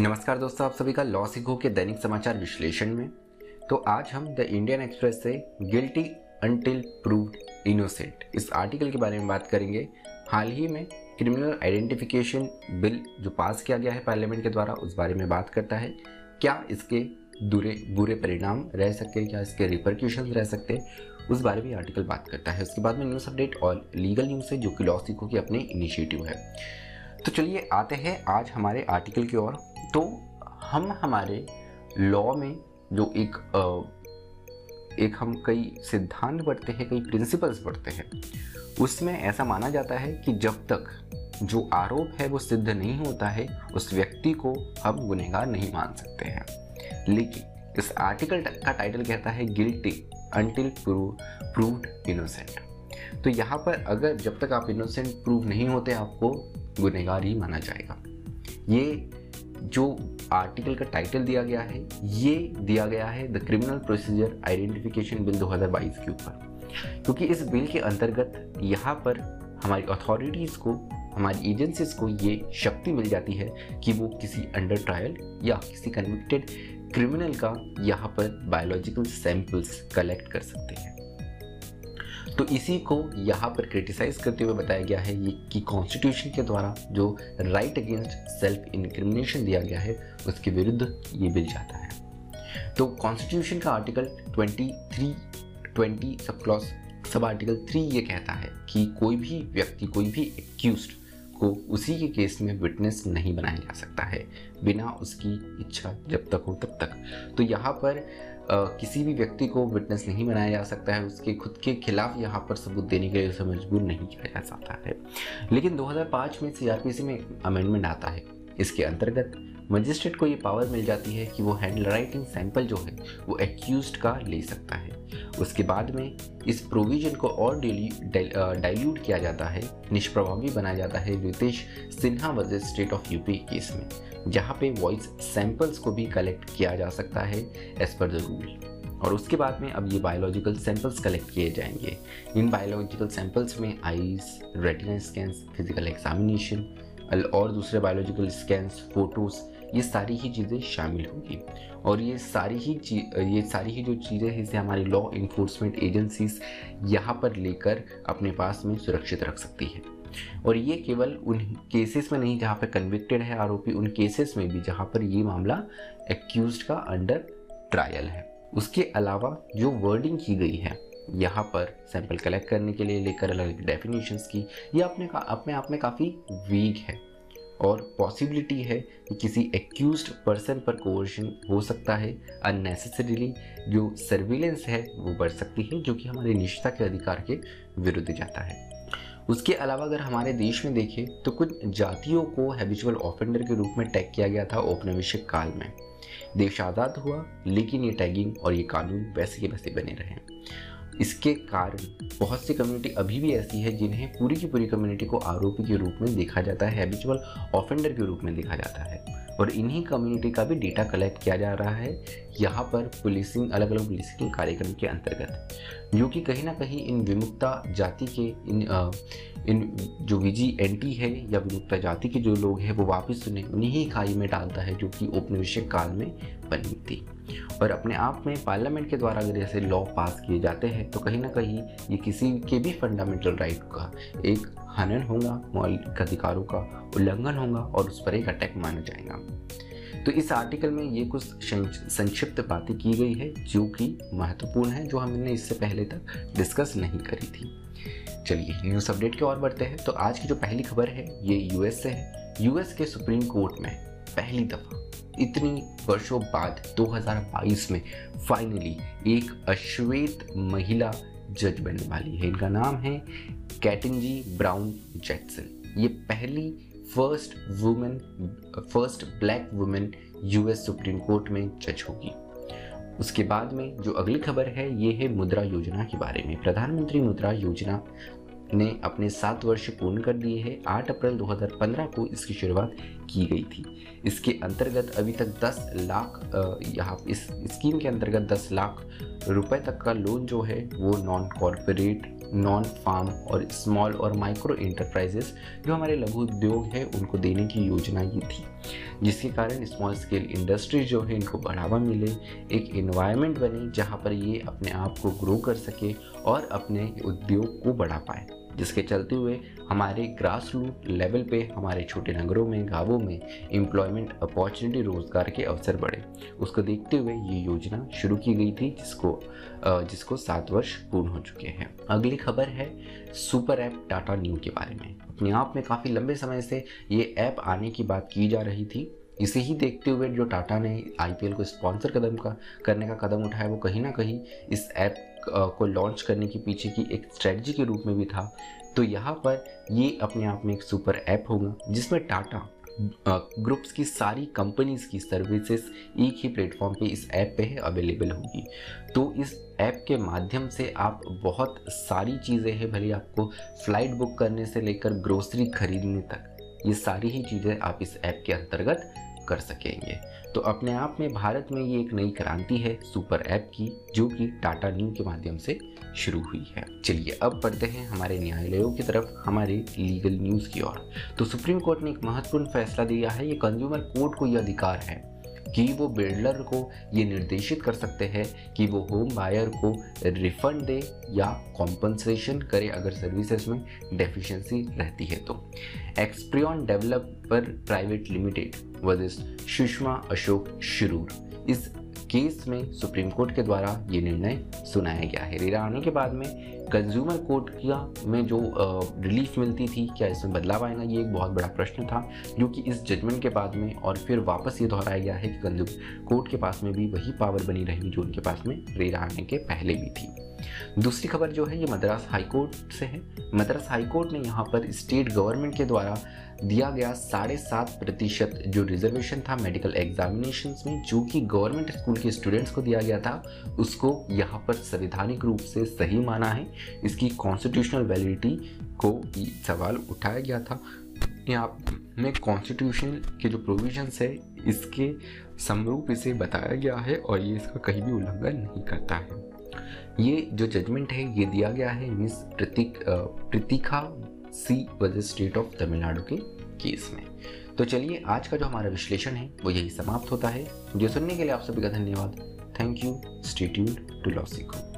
नमस्कार दोस्तों, आप सभी का लॉ सिखो के दैनिक समाचार विश्लेषण में। तो आज हम द इंडियन एक्सप्रेस से गिल्टी अनटिल प्रूव्ड इनोसेंट इस आर्टिकल के बारे में बात करेंगे। हाल ही में क्रिमिनल आइडेंटिफिकेशन बिल जो पास किया गया है पार्लियामेंट के द्वारा, उस बारे में बात करता है। क्या इसके बुरे बुरे परिणाम रह सकते हैं? क्या इसके रिपरक्यूशन रह सकते हैं? उस बारे में आर्टिकल बात करता है। उसके बाद में न्यूज़ अपडेट और लीगल न्यूज़ है, जो कि लॉ सिखो की अपने इनिशिएटिव है। तो चलिए आते हैं आज हमारे आर्टिकल की ओर। तो हम हमारे लॉ में जो एक एक हम कई सिद्धांत पढ़ते हैं, कई प्रिंसिपल्स पढ़ते हैं, उसमें ऐसा माना जाता है कि जब तक जो आरोप है वो सिद्ध नहीं होता है, उस व्यक्ति को हम गुनहगार नहीं मान सकते हैं। लेकिन इस आर्टिकल का टाइटल कहता है गिल्टी अनटिल प्रूव्ड इनोसेंट तो यहाँ पर अगर जब तक आप इनोसेंट प्रूव नहीं होते, आपको गुनहगार ही माना जाएगा। ये जो आर्टिकल का टाइटल दिया गया है, ये दिया गया है the criminal procedure identification bill 2022 के ऊपर। क्योंकि इस बिल के अंतर्गत यहाँ पर हमारी अथॉरिटीज़ को, हमारी एजेंसीज को ये शक्ति मिल जाती है कि वो किसी अंडर ट्रायल या किसी कन्विक्टेड क्रिमिनल का यहाँ पर बायोलॉजिकल सैंपल्स कलेक्ट कर सकते हैं। तो इसी को यहाँ पर क्रिटिसाइज करते हुए बताया गया है ये कि कॉन्स्टिट्यूशन के द्वारा जो राइट अगेंस्ट सेल्फ इनक्रिमिनेशन दिया गया है, उसके विरुद्ध ये बिल जाता है। तो कॉन्स्टिट्यूशन का article 23 20 sub clause sub article 3 ये कहता है कि कोई भी व्यक्ति, कोई भी एक्यूज को उसी के केस में विटनेस नहीं बनाया जा सकता है, बिना उसकी इच्छा जब तक हो तब तक। तो यहाँ पर किसी भी व्यक्ति को विटनेस नहीं बनाया जा सकता है, उसके खुद के खिलाफ यहाँ पर सबूत देने के लिए उसे मजबूर नहीं किया जा सकता है। लेकिन 2005 में सीआरपीसी में अमेंडमेंट आता है। इसके अंतर्गत मजिस्ट्रेट को ये पावर मिल जाती है कि वो हैंड राइटिंग सैंपल जो है, वो एक्यूज का ले सकता है। उसके बाद में इस प्रोविज़न को और डाइल्यूट किया जाता है, निष्प्रभावी बनाया जाता है Ritesh Sinha state of UP case में। जहाँ पे वॉइस सैंपल्स को भी कलेक्ट किया जा सकता है एज पर द रूल और उसके बाद में अब ये बायोलॉजिकल सैंपल्स कलेक्ट किए जाएँगे। इन बायोलॉजिकल सैंपल्स में eyes retina scans physical examination और दूसरे बायोलॉजिकल स्कैंस फ़ोटोज़ ये सारी ही चीज़ें शामिल होंगी। और ये सारी ही ये सारी ही जो चीज़ें हैं, इसे हमारी लॉ इन्फोर्समेंट एजेंसीज यहाँ पर लेकर अपने पास में सुरक्षित रख सकती है। और ये केवल उन केसेस में नहीं, जहाँ पर कन्विक्टेड है आरोपी, उन केसेस में भी, जहाँ पर ये मामला एक्यूज का अंडर ट्रायल है। उसके अलावा जो वर्डिंग की गई है, यहाँ पर सैंपल कलेक्ट करने के लिए लेकर अलग अलग डेफिनेशंस की, ये अपने का, अपने आप में काफ़ी वीक है। और पॉसिबिलिटी है कि किसी एक्यूज पर्सन पर कोवर्शन हो सकता है। अननेसेसरीली जो सर्विलेंस है, वो बढ़ सकती है, जो कि हमारे निष्ठा के अधिकार के विरुद्ध जाता है। उसके अलावा अगर हमारे देश में देखें तो कुछ जातियों को हैबिचुअल ऑफेंडर के रूप में टैग किया गया था औपनिवेशिक काल में। देश आज़ाद हुआ, लेकिन ये टैगिंग और ये कानून वैसे के वैसे बने रहे इसके कारण बहुत सी कम्युनिटी अभी भी ऐसी है जिन्हें पूरी की पूरी कम्युनिटी को आरोपी के रूप में देखा जाता है हैबिचुअल ऑफेंडर के रूप में देखा जाता है। और इन्हीं कम्युनिटी का भी डेटा कलेक्ट किया जा रहा है। यहाँ पर पुलिसिंग अलग अलग पुलिसिंग कार्यक्रम के अंतर्गत। जो कि कहीं ना कहीं इन विमुक्ता जाति के इन आ, इन जो विजी एंटी है या विमुक्ता जाति के जो लोग हैं वो वापस उन्हें उन्हीं खाई में डालता है जो कि औपनिवेशिक काल में बनी थी। और अपने आप में पार्लियामेंट के द्वारा अगर ऐसे लॉ पास किए जाते हैं तो कहीं ना कहीं ये किसी के भी फंडामेंटल राइट का एक हनन होगा, मौलिक अधिकारों का उल्लंघन होगा और उस पर एक अटैक माना जाएगा। तो इस आर्टिकल में ये कुछ संक्षिप्त बातें की गई है, जो कि महत्वपूर्ण है, जो हमने इससे पहले तक डिस्कस नहीं करी थी। चलिए न्यूज़ अपडेट की ओर बढ़ते हैं। तो आज की जो पहली खबर है, ये यूएस से है। यूएस के सुप्रीम कोर्ट में पहली दफ़ा इतनी वर्षों बाद 2022 में फाइनली एक अश्वेत महिला जज बनने वाली है। इनका नाम है कैटिंजी ब्राउन जैक्सन। ये पहली first women first black women US Supreme Court में जज होगी। उसके बाद में जो अगली खबर है, ये है मुद्रा योजना के बारे में। प्रधानमंत्री मुद्रा योजना ने अपने सात वर्ष पूर्ण कर दिए हैं। आठ अप्रैल 2015 को इसकी शुरुआत की गई थी। इसके अंतर्गत अभी तक 10 लाख यहाँ इस स्कीम के अंतर्गत 10 लाख रुपए तक का लोन जो है, वो नॉन कॉरपोरेट नॉन फार्म और स्मॉल और माइक्रो इंटरप्राइजेस जो हमारे लघु उद्योग है, उनको देने की योजना ये थी। जिसके कारण स्मॉल स्केल इंडस्ट्री जो है, इनको बढ़ावा मिले, एक इन्वायरमेंट बने जहाँ पर ये अपने आप को ग्रो कर सके और अपने उद्योग को बढ़ा पाए। जिसके चलते हुए हमारे ग्रास रूट लेवल पे, हमारे छोटे नगरों में, गाँवों में एम्प्लॉयमेंट अपॉर्चुनिटी रोज़गार के अवसर बढ़े। उसको देखते हुए ये योजना शुरू की गई थी, जिसको जिसको सात वर्ष पूर्ण हो चुके हैं। अगली खबर है सुपर ऐप टाटा न्यू के बारे में। अपने आप में काफ़ी लंबे समय से ये ऐप आने की बात की जा रही थी। इसे ही देखते हुए जो टाटा ने आईपीएल को स्पॉन्सर कदम का, करने का कदम उठाया, वो कहीं ना कहीं इस ऐप को लॉन्च करने के पीछे की एक स्ट्रेटजी के रूप में भी था तो यहाँ पर ये अपने आप में एक सुपर ऐप होगा, जिसमें टाटा ग्रुप्स की सारी कंपनीज़ की सर्विसेज़ एक ही प्लेटफॉर्म पे इस ऐप पे है अवेलेबल होगी। तो इस ऐप के माध्यम से आप बहुत सारी चीज़ें हैं भले आपको फ़्लाइट बुक करने से लेकर ग्रोसरी खरीदने तक, ये सारी ही चीज़ें आप इस ऐप के अंतर्गत कर सकेंगे। तो अपने आप में भारत में ये एक नई क्रांति है, सुपर ऐप की, जो कि टाटा न्यू के माध्यम से शुरू हुई है। चलिए अब बढ़ते हैं हमारे न्यायालयों की तरफ़, हमारे लीगल न्यूज़ की ओर। तो सुप्रीम कोर्ट ने एक महत्वपूर्ण फैसला दिया है, ये कंज्यूमर कोर्ट को यह अधिकार है। कि वो बिल्डर को ये निर्देशित कर सकते हैं कि वो होम बायर को रिफंड दे या कॉम्पनसेशन करे अगर सर्विसेज़ में डेफिशिएंसी रहती है तो। Experion developer private limited versus Sushma Ashok Shirur इस केस में सुप्रीम कोर्ट के द्वारा ये निर्णय सुनाया गया है। रेरा आने के बाद में कंज्यूमर कोर्ट का में जो रिलीफ मिलती थी, क्या इसमें बदलाव आएगा? ये एक बहुत बड़ा प्रश्न था, जो कि इस जजमेंट के बाद में और फिर वापस ये दोहराया गया है कि कंज्यूमर कोर्ट के पास में भी वही पावर बनी रहेगी जो उनके पास में रेरा आने के पहले भी थी। दूसरी खबर जो है, ये मद्रास हाईकोर्ट से है। मद्रास हाईकोर्ट ने यहाँ पर स्टेट गवर्नमेंट के द्वारा दिया गया साढ़े सात प्रतिशत जो रिजर्वेशन था मेडिकल एग्जामिनेशन में, जो कि गवर्नमेंट स्कूल के स्टूडेंट्स को दिया गया था, उसको यहाँ पर संवैधानिक रूप से सही माना है। इसकी कॉन्स्टिट्यूशनल वैलिडिटी को सवाल उठाया गया था। यहाँ में कॉन्स्टिट्यूशन के जो प्रोविजंस है, इसके समरूप इसे बताया गया है और ये इसका कहीं भी उल्लंघन नहीं करता है। ये जो जजमेंट है, ये दिया गया है मिस प्रतीक प्रतीखा सी वज स्टेट ऑफ़ तमिलनाडु के केस में। तो चलिए, आज का जो हमारा विश्लेषण है, वो यही समाप्त होता है। जो सुनने के लिए आप सभी का धन्यवाद। Thank you स्टेट्यूड to लॉसिको